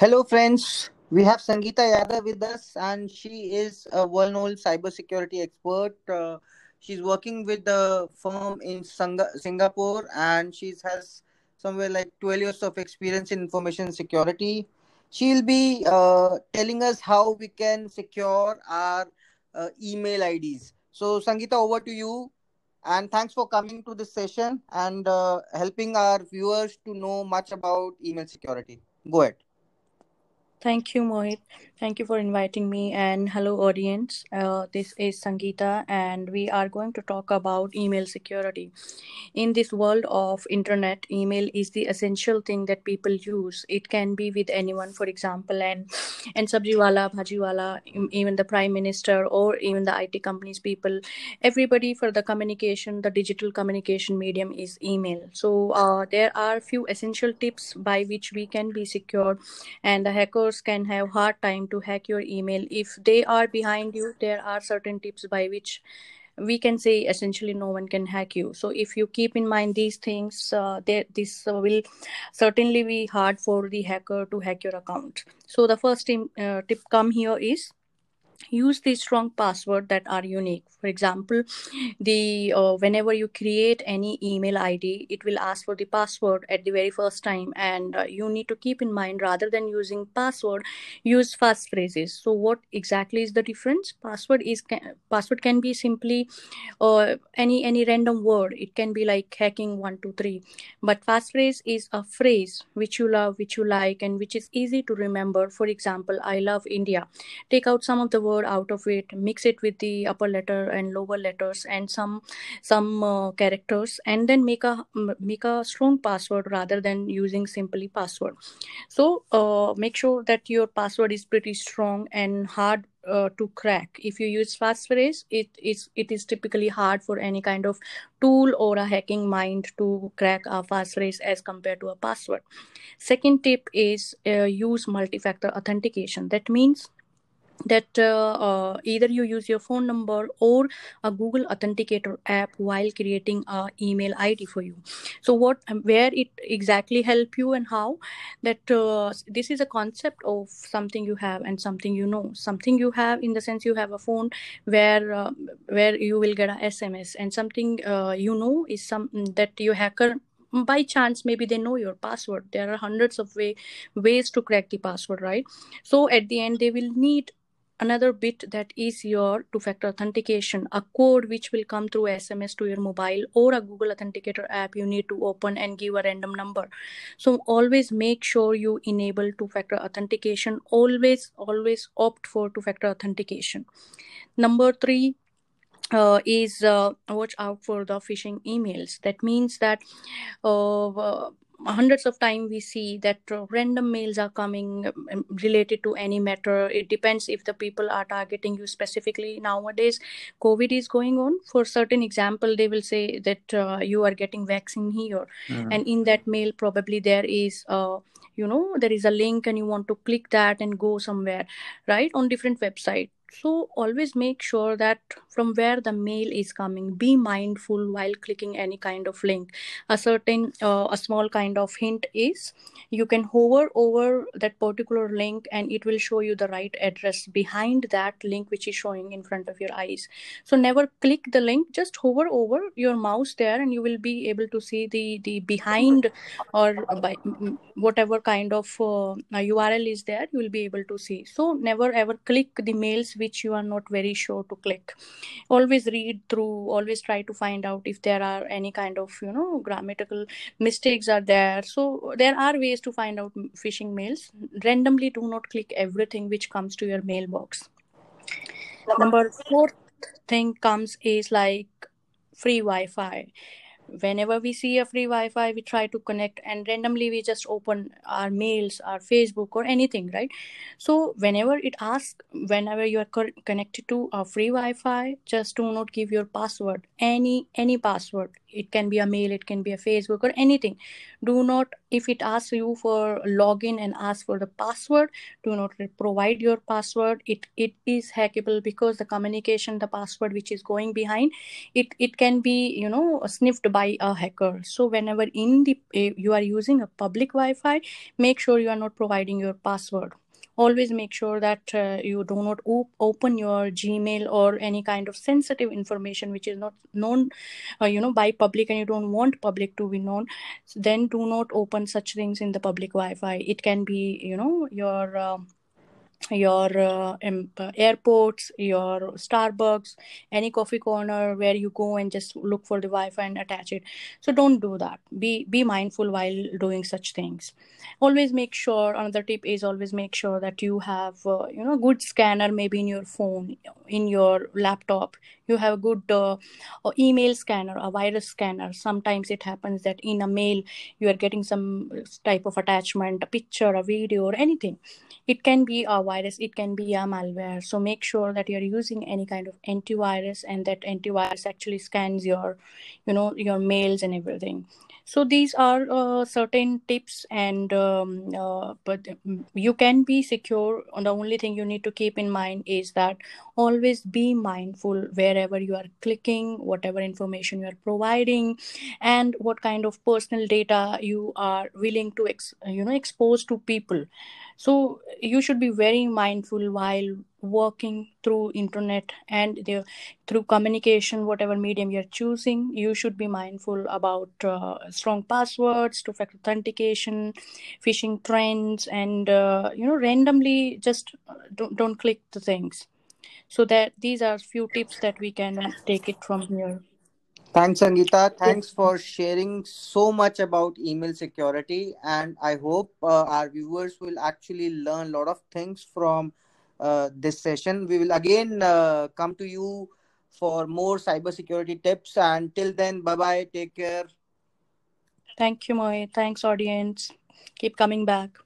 Hello, friends. We have Sangeeta Yadav with us, and she is a well known cybersecurity expert. Uh, she's working with the firm in Singapore, and she has somewhere like 12 years of experience in information security. She'll be uh, telling us how we can secure our uh, email IDs. So, Sangeeta, over to you. And thanks for coming to this session and uh, helping our viewers to know much about email security. Go ahead. Thank you, Mohit. Thank you for inviting me. And hello, audience. Uh, this is Sangeeta, and we are going to talk about email security. In this world of internet, email is the essential thing that people use. It can be with anyone, for example, and and sabjiwala, bhajiwala, even the prime minister, or even the IT companies people. Everybody for the communication, the digital communication medium is email. So uh, there are few essential tips by which we can be secure, and the hackers can have hard time to hack your email. If they are behind you there are certain tips by which we can say essentially no one can hack you. So if you keep in mind these things uh, there, this will certainly be hard for the hacker to hack your account. So the first uh, tip come here is use the strong password that are unique. For example the uh, whenever you create any email id it will ask for the password at the very first time and uh, you need to keep in mind rather than using password use passphrases. So what exactly is the difference? Password is password can be simply uh, any any random word. It can be like hacking 123 but passphrase is a phrase which you love which you like and which is easy to remember. For example i love india. Take out some of the word out of it mix it with the upper letter and lower letters and some some uh, characters and then make a make a strong password rather than using simply password. So uh, make sure that your password is pretty strong and hard uh, to crack. If you use passphrase it is it is typically hard for any kind of tool or a hacking mind to crack a passphrase as compared to a password. Second tip is uh, use multi-factor authentication. That means that uh, uh, either you use your phone number or a google authenticator app while creating a email id for you. So what where it exactly help you and how? That uh, this is a concept of something you have and something you know. Something you have in the sense you have a phone where uh, where you will get a sms and something uh, you know is some that your hacker by chance maybe they know your password. There are hundreds of way, ways to crack the password right? So at the end they will need another bit that is your two factor authentication a code which will come through sms to your mobile or a google authenticator app you need to open and give a random number. So always make sure you enable two factor authentication. Always always opt for two factor authentication. Number 3 uh, is uh, watch out for the phishing emails. That means that uh, hundreds of time we see that random mails are coming um, related to any matter. It depends if the people are targeting you specifically nowadays. Covid is going on. For certain example they will say that uh, you are getting vaccine here. Mm-hmm. and in that mail probably there is uh, you know there is a link and you want to click that and go somewhere right? On different website so always make sure that from where the mail is coming be mindful while clicking any kind of link. A certain uh, a small kind of hint is you can hover over that particular link and it will show you the right address behind that link which is showing in front of your eyes. So never click the link just hover over your mouse there and you will be able to see the the behind or by whatever kind of uh, url is there you will be able to see. So never ever click the mails which you are not very sure to click. Always read through always try to find out if there are any kind of you know grammatical mistakes are there. So there are ways to find out phishing mails. Randomly do not click everything which comes to your mailbox. Number fourth thing comes is like free wi-fi whenever we see a free wi-fi we try to connect and randomly we just open our mails our facebook or anything right? So whenever it asks whenever you are co- connected to a free wi-fi just do not give your password. Any any password. It can be a mail it can be a facebook or anything. Do not if it asks you for login and ask for the password do not provide your password. It it is hackable because the communication the password which is going behind it it can be you know sniffed by a hacker. So whenever in the eh, you are using a public wi-fi make sure you are not providing your password. Always make sure that uh, you do not op- open your gmail or any kind of sensitive information which is not known uh, you know by public and you don't want public to be known then do not open such things in the public wi-fi. It can be you know your um, your uh, uh, airports, your Starbucks, any coffee corner where you go and just look for the Wi-Fi and attach it. So don't do that. Be be mindful while doing such things. Always make sure. Another tip is always make sure that you have uh, you know good scanner maybe in your phone, in your laptop. You have a good uh, email scanner, a virus scanner. Sometimes it happens that in a mail you are getting some type of attachment, a picture, a video, or anything it can be a virus it can be a malware so make sure that you're using any kind of antivirus and that antivirus actually scans your you know your mails and everything so these are uh, certain tips and um, uh, but you can be secure. And the only thing you need to keep in mind is that always be mindful wherever you are clicking whatever information you are providing and what kind of personal data you are willing to ex- you know expose to people so you should be very mindful while working through internet and the, through communication whatever medium you're choosing. You should be mindful about uh, strong passwords two factor authentication phishing trends and uh, you know randomly just uh, don't, don't click the things. So that these are few tips that we can take it from here Thanks, Sangeeta. Thanks for sharing so much about email security. And I hope uh, our viewers will actually learn a lot of things from uh, this session. We will again uh, come to you for more cybersecurity tips. And till then, bye bye. Take care. Thank you, Mohit. Thanks, audience. Keep coming back.